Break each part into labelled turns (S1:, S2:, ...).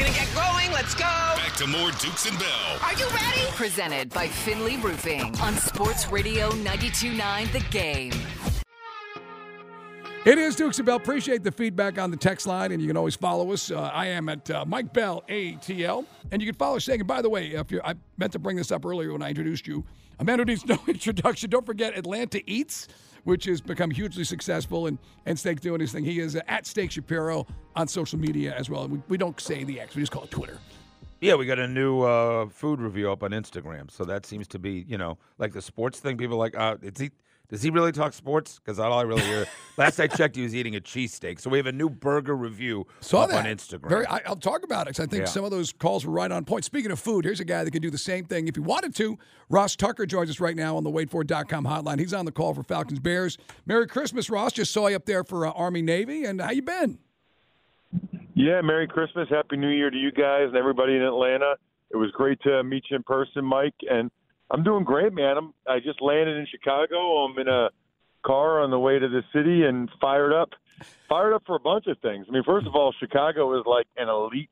S1: Gonna get going. Let's go.
S2: Back to more Dukes and Bell.
S1: Are you ready?
S3: Presented by Finley Roofing on Sports Radio 92.9 The Game.
S4: It is Dukes and Bell. Appreciate the feedback on the text line, and you can always follow us. Uh, I am at uh, Mike Bell ATL, and you can follow us. Saying, and by the way, if you I meant to bring this up earlier when I introduced you. A man who needs no introduction. Don't forget Atlanta Eats, which has become hugely successful, and and Steak doing his thing. He is at Steak Shapiro on social media as well. We, we don't say the X, we just call it Twitter.
S5: Yeah, we got a new uh, food review up on Instagram, so that seems to be, you know, like the sports thing. People are like, uh, he? Does he really talk sports? Because all I really hear. last I checked, he was eating a cheesesteak. So we have a new burger review
S4: Saw
S5: up
S4: that.
S5: on Instagram.
S4: Very, I, I'll talk about it 'cause I think
S5: Yeah.
S4: some of those calls were right on point. Speaking of food, here's a guy that could do the same thing if he wanted to. Ross Tucker joins us right now on the waitfor.com hotline. He's on the call for Falcons Bears. Merry Christmas, Ross. Just saw you up there for uh, Army Navy, and how you been?
S6: Yeah, Merry Christmas, Happy New Year to you guys and everybody in Atlanta. It was great to meet you in person, Mike, and I'm doing great, man. I'm I just landed in Chicago. I'm in a car on the way to the city and fired up. Fired up for a bunch of things. I mean, first of all, Chicago is like an elite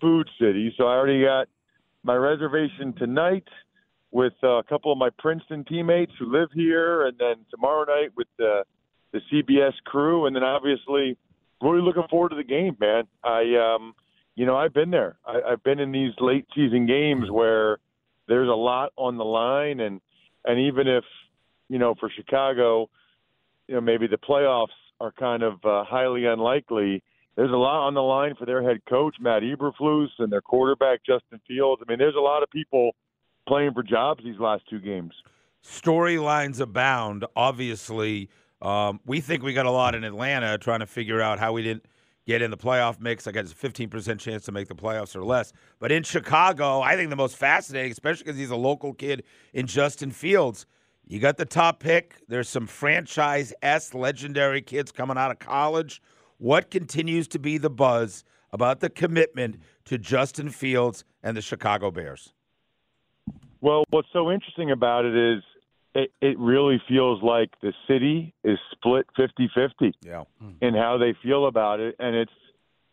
S6: food city, so I already got my reservation tonight with a couple of my Princeton teammates who live here, and then tomorrow night with the the CBS crew, and then obviously really looking forward to the game, man. I, um, you know, I've been there. I, I've been in these late season games where there's a lot on the line, and and even if you know for Chicago, you know maybe the playoffs are kind of uh, highly unlikely. There's a lot on the line for their head coach Matt Eberflus and their quarterback Justin Fields. I mean, there's a lot of people playing for jobs these last two games.
S5: Storylines abound. Obviously, um, we think we got a lot in Atlanta trying to figure out how we didn't get in the playoff mix. I got a 15% chance to make the playoffs or less. But in Chicago, I think the most fascinating, especially because he's a local kid in Justin Fields, you got the top pick. There's some franchise S legendary kids coming out of college. What continues to be the buzz about the commitment to Justin Fields and the Chicago Bears?
S6: Well, what's so interesting about it is it, it really feels like the city is split 50-50
S5: Yeah. Hmm.
S6: in how they feel about it and it's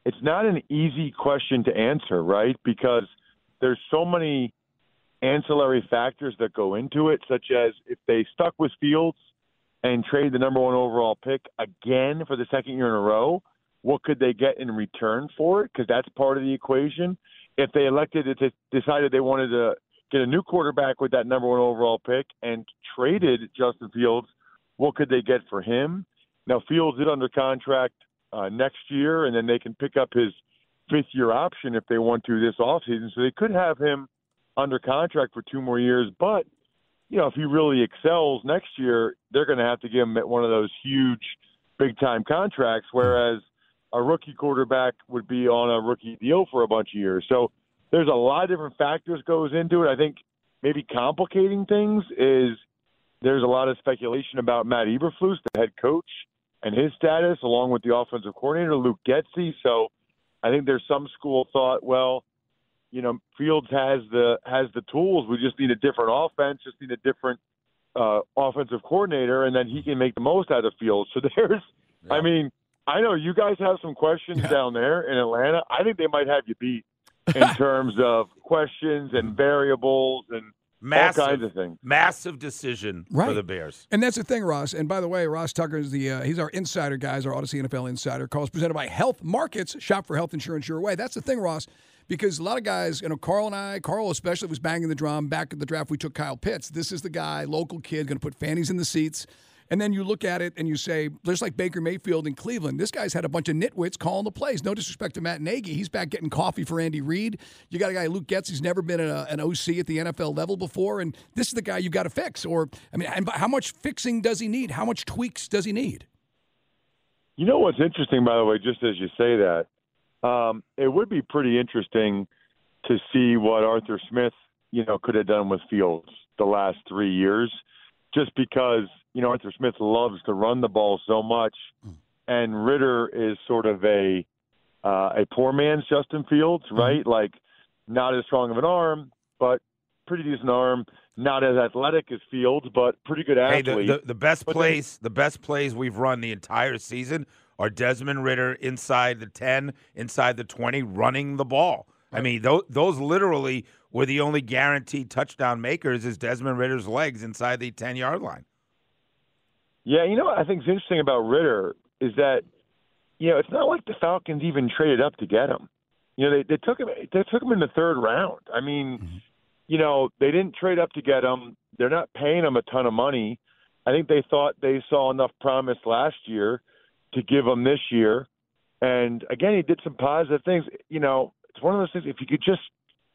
S6: it's not an easy question to answer, right? Because there's so many ancillary factors that go into it such as if they stuck with Fields and trade the number 1 overall pick again for the second year in a row, what could they get in return for it? Because that's part of the equation. If they elected to decided they wanted to get a new quarterback with that number one overall pick and traded Justin Fields, what could they get for him? Now Fields is under contract uh, next year, and then they can pick up his fifth year option if they want to this offseason. So they could have him under contract for two more years. But you know, if he really excels next year, they're going to have to give him one of those huge, big time contracts. Whereas a rookie quarterback would be on a rookie deal for a bunch of years. So there's a lot of different factors goes into it. I think maybe complicating things is there's a lot of speculation about Matt Eberflus, the head coach, and his status, along with the offensive coordinator Luke Getsy. So I think there's some school thought, well, you know, Fields has the has the tools. We just need a different offense, just need a different uh, offensive coordinator, and then he can make the most out of Fields. So there's, I mean, I know you guys have some questions down there in Atlanta. I think they might have you beat. In terms of questions and variables and
S5: Massive,
S6: all kinds of things.
S5: massive decision for the Bears.
S4: And that's the thing, Ross. And by the way, Ross Tucker is the uh, he's our insider guys, our Odyssey NFL insider. Calls presented by Health Markets. Shop for health insurance your way. That's the thing, Ross. Because a lot of guys, you know, Carl and I, Carl especially was banging the drum back at the draft. We took Kyle Pitts. This is the guy, local kid, going to put fannies in the seats. And then you look at it and you say, just like Baker Mayfield in Cleveland, this guy's had a bunch of nitwits calling the plays. No disrespect to Matt Nagy. He's back getting coffee for Andy Reid. You got a guy, Luke Getz, he's never been a, an OC at the NFL level before. And this is the guy you got to fix. Or, I mean, how much fixing does he need? How much tweaks does he need?
S6: You know what's interesting, by the way, just as you say that, um, it would be pretty interesting to see what Arthur Smith, you know, could have done with Fields the last three years, just because you know Arthur Smith loves to run the ball so much, and Ridder is sort of a uh, a poor man's Justin Fields, right? Like not as strong of an arm, but pretty decent arm. Not as athletic as Fields, but pretty good
S5: Hey,
S6: athlete.
S5: the, the, the best
S6: But
S5: plays, the best plays we've run the entire season are Desmond Ridder inside the ten, inside the twenty, running the ball. I mean, those those literally were the only guaranteed touchdown makers. Is Desmond Ridder's legs inside the ten yard line?
S6: Yeah, you know what I think is interesting about Ridder is that you know it's not like the Falcons even traded up to get him. You know they they took him they took him in the third round. I mean, mm-hmm. you know they didn't trade up to get him. They're not paying him a ton of money. I think they thought they saw enough promise last year to give him this year. And again, he did some positive things. You know, it's one of those things. If you could just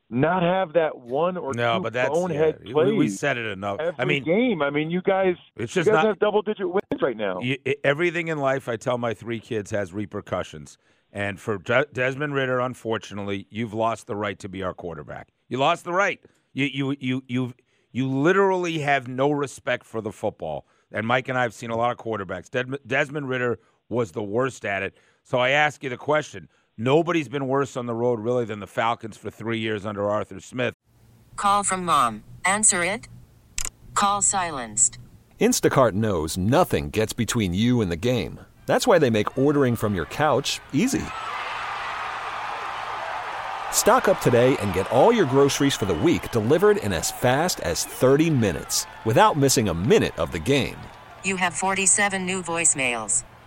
S6: not have that one or
S5: No,
S6: two
S5: but that's
S6: bonehead
S5: yeah,
S6: plays
S5: we, we said it enough. I mean,
S6: game. I mean, you guys,
S5: it's
S6: you
S5: just
S6: guys
S5: not
S6: have double digit wins right now.
S5: You, everything in life, I tell my three kids, has repercussions. And for De- Desmond Ridder, unfortunately, you've lost the right to be our quarterback. You lost the right. You you you you you literally have no respect for the football. And Mike and I have seen a lot of quarterbacks. Desmond Ridder was the worst at it. So I ask you the question: Nobody's been worse on the road really than the Falcons for three years under Arthur Smith.
S7: Call from mom. Answer it. Call silenced.
S8: Instacart knows nothing gets between you and the game. That's why they make ordering from your couch easy. Stock up today and get all your groceries for the week delivered in as fast as 30 minutes without missing a minute of the game.
S7: You have 47 new voicemails.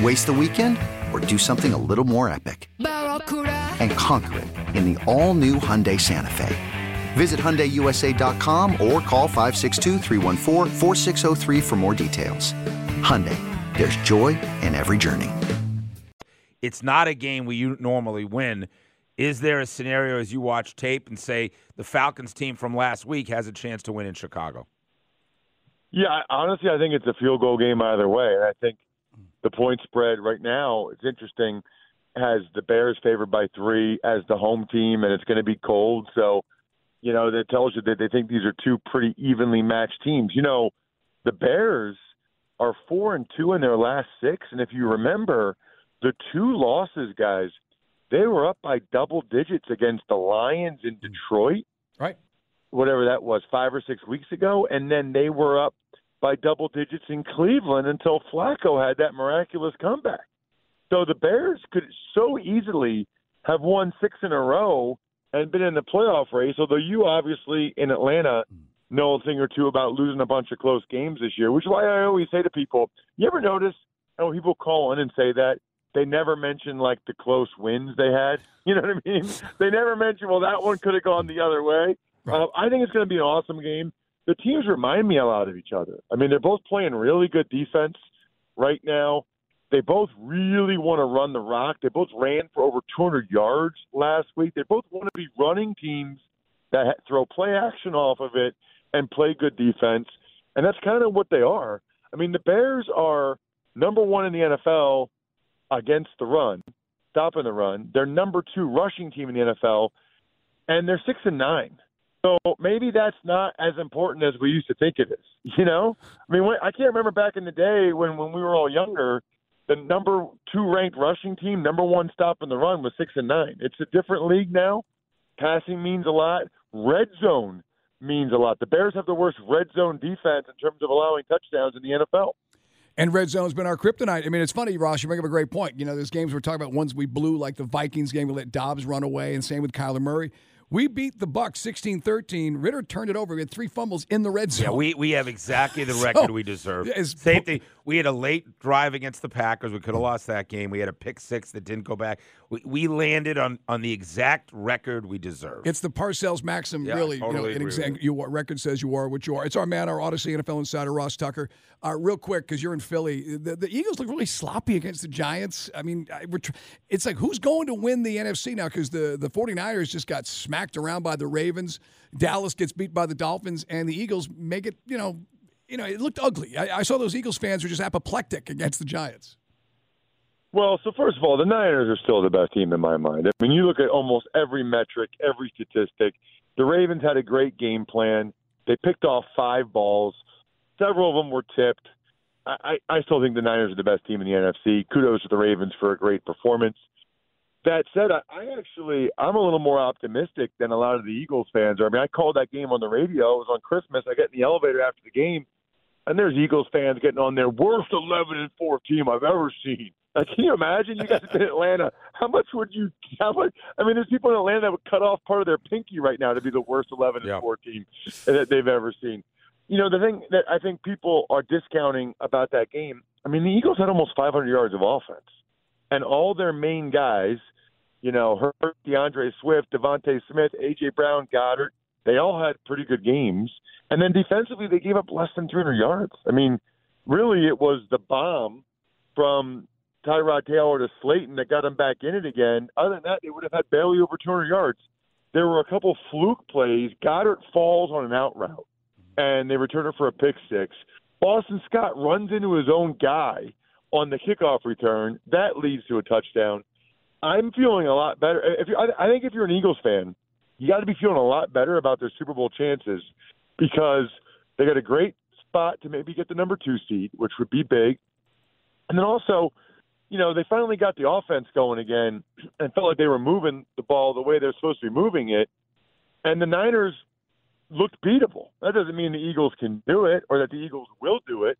S9: Waste the weekend or do something a little more epic? And conquer it in the all new Hyundai Santa Fe. Visit HyundaiUSA.com or call 562-314-4603 for more details. Hyundai, there's joy in every journey.
S5: it's not a game where you normally win. Is there a scenario as you watch tape and say the Falcons team from last week has a chance to win in Chicago?
S6: Yeah, honestly, I think it's a field goal game either way. And I think the point spread right now, it's interesting, has the Bears favored by three as the home team, and it's going to be cold. So, you know, that tells you that they think these are two pretty evenly matched teams. You know, the Bears are four and two in their last six. And if you remember, the two losses, guys, they were up by double digits against the Lions in hmm. Detroit
S4: Right.
S6: whatever that was five or six weeks ago, and then they were up by double digits in Cleveland until Flacco had that miraculous comeback. So the Bears could so easily have won six in a row and been in the playoff race, although you obviously in Atlanta know a thing or two about losing a bunch of close games this year, which is why I always say to people, you ever notice how people call in and say that, they never mention like the close wins they had. You know what I mean? they never mention, well, that one could have gone the other way. Uh, I think it's going to be an awesome game. The teams remind me a lot of each other. I mean, they're both playing really good defense right now. They both really want to run the rock. They both ran for over 200 yards last week. They both want to be running teams that ha- throw play action off of it and play good defense. And that's kind of what they are. I mean, the Bears are number one in the NFL against the run, stopping the run. They're number two rushing team in the NFL, and they're six and nine. So maybe that's not as important as we used to think it is. You know, I mean, when, I can't remember back in the day when when we were all younger, the number two ranked rushing team, number one stop in the run was six and nine. It's a different league now. Passing means a lot. Red zone means a lot. The Bears have the worst red zone defense in terms of allowing touchdowns in the NFL.
S4: And red zone's been our kryptonite. I mean, it's funny, Ross. You bring up a great point. You know, there's games we're talking about ones we blew, like the Vikings game. We let Dobbs run away, and same with Kyler Murray. We beat the Bucs 16-13. Ridder turned it over. We had three fumbles in the red zone.
S5: Yeah, we, we have exactly the record we deserve. Same thing. We had a late drive against the Packers. We could have lost that game. We had a pick six that didn't go back. We, we landed on, on the exact record we deserve.
S4: It's the Parcells Maxim,
S5: Yeah,
S4: really.
S5: totally
S4: you know,
S5: with
S4: exact, you, record says you are what you are. It's our man, our Odyssey NFL insider, Ross Tucker. Uh, real quick, because you're in Philly, the, the Eagles look really sloppy against the Giants. I mean, I, we're tr- it's like who's going to win the NFC now? Because the, the 49ers just got smacked around by the Ravens. Dallas gets beat by the Dolphins, and the Eagles make it, you know, you know, it looked ugly. I, I saw those Eagles fans were just apoplectic against the Giants.
S6: Well, so first of all, the Niners are still the best team in my mind. I mean, you look at almost every metric, every statistic. The Ravens had a great game plan. They picked off five balls. Several of them were tipped. I I still think the Niners are the best team in the NFC. Kudos to the Ravens for a great performance. That said, I, I actually I'm a little more optimistic than a lot of the Eagles fans are. I mean, I called that game on the radio. It was on Christmas. I get in the elevator after the game, and there's Eagles fans getting on their worst 11 and 4 team I've ever seen. Like, can you imagine? You guys in Atlanta. How much would you? How much? I mean, there's people in Atlanta that would cut off part of their pinky right now to be the worst 11 and 4 team that they've ever seen. You know, the thing that I think people are discounting about that game. I mean, the Eagles had almost 500 yards of offense, and all their main guys, you know, Hurts, DeAndre Swift, DeVonta Smith, AJ Brown, Goedert, they all had pretty good games. And then defensively, they gave up less than 300 yards. I mean, really, it was the bomb from Tyrod Taylor to Slayton that got them back in it again. Other than that, they would have had barely over 200 yards. There were a couple fluke plays. Goedert falls on an out route, and they return it for a pick six. Boston Scott runs into his own guy on the kickoff return. That leads to a touchdown. I'm feeling a lot better. If you, I, I think if you're an Eagles fan, you got to be feeling a lot better about their Super Bowl chances because they got a great spot to maybe get the number two seed, which would be big. And then also, you know, they finally got the offense going again and felt like they were moving the ball the way they're supposed to be moving it. And the Niners looked beatable. That doesn't mean the Eagles can do it or that the Eagles will do it,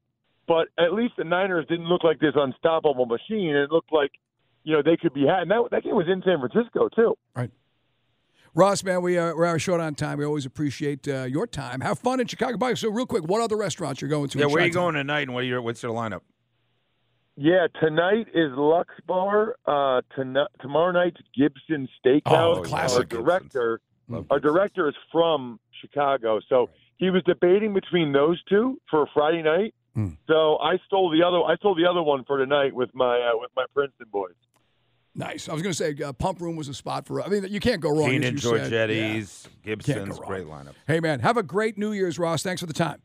S6: but at least the Niners didn't look like this unstoppable machine. It looked like, you know, they could be had. And that, that game was in San Francisco, too.
S4: Right. Ross, man, we are, we're short on time. We always appreciate uh, your time. Have fun in Chicago. Bye. So, real quick, what other restaurants you're going to?
S5: Yeah, where are you going tonight, and what are your, what's your lineup?
S6: Yeah, tonight is Lux Bar. Uh, tonight, tomorrow night's Gibson Steakhouse.
S4: Oh, classic
S6: Our director, our director is from Chicago, so he was debating between those two for a Friday night.
S4: Hmm.
S6: So I stole the other. I stole the other one for tonight with my uh, with my Princeton boys.
S4: Nice. I was going to say uh, Pump Room was a spot for. I mean, you can't go wrong.
S5: Gene
S4: as
S5: and
S4: you said. Yeah.
S5: Gibson's, great lineup.
S4: Hey, man, have a great New Year's, Ross. Thanks for the time.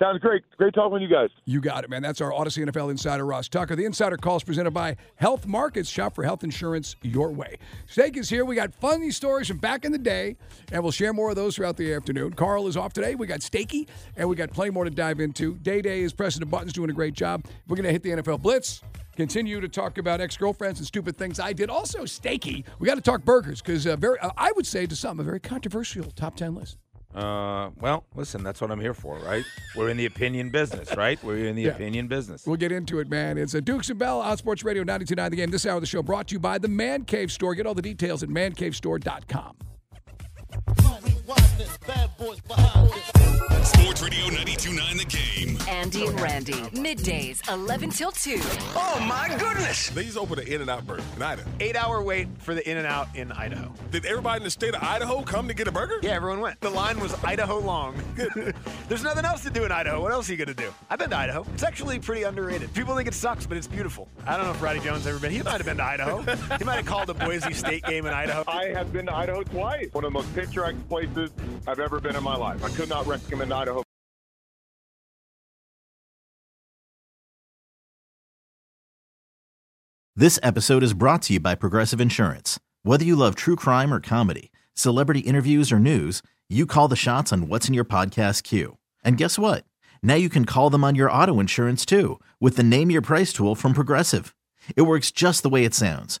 S6: Sounds great. Great talking with you guys.
S4: You got it, man. That's our Odyssey NFL insider, Ross Tucker. The insider calls presented by Health Markets. Shop for health insurance your way. Steak is here. We got funny stories from back in the day, and we'll share more of those throughout the afternoon. Carl is off today. We got Steaky, and we got plenty more to dive into. Day Day is pressing the buttons, doing a great job. We're going to hit the NFL Blitz. Continue to talk about ex-girlfriends and stupid things I did. Also, Steaky. We got to talk burgers because uh, very, uh, I would say to some, a very controversial top ten list.
S5: Uh, well, listen, that's what I'm here for, right? We're in the opinion business, right? We're in the
S4: Yeah.
S5: opinion business.
S4: We'll get into it, man. It's a Dukes and Bell on Sports Radio 929 The Game. This hour of the show brought to you by the Man Cave Store. Get all the details at mancavestore.com.
S2: Sports Radio 929 The Game.
S3: Andy and Randy, middays, 11 till 2.
S10: Oh my goodness!
S11: They just opened an In-N-Out burger in Idaho.
S10: Eight hour wait for the In and Out in Idaho.
S11: Did everybody in the state of Idaho come to get a burger?
S10: Yeah, everyone went. The line was Idaho long. There's nothing else to do in Idaho. What else are you gonna do? I've been to Idaho. It's actually pretty underrated. People think it sucks, but it's beautiful. I don't know if Roddy Jones ever been. He might have been to Idaho. he might have called a Boise State game in Idaho.
S6: I have been to Idaho twice. One of the most picturesque places I've ever been in my life. I could not recommend Idaho.
S12: This episode is brought to you by Progressive Insurance. Whether you love true crime or comedy, celebrity interviews or news, you call the shots on what's in your podcast queue. And guess what? Now you can call them on your auto insurance too with the Name Your Price tool from Progressive. It works just the way it sounds.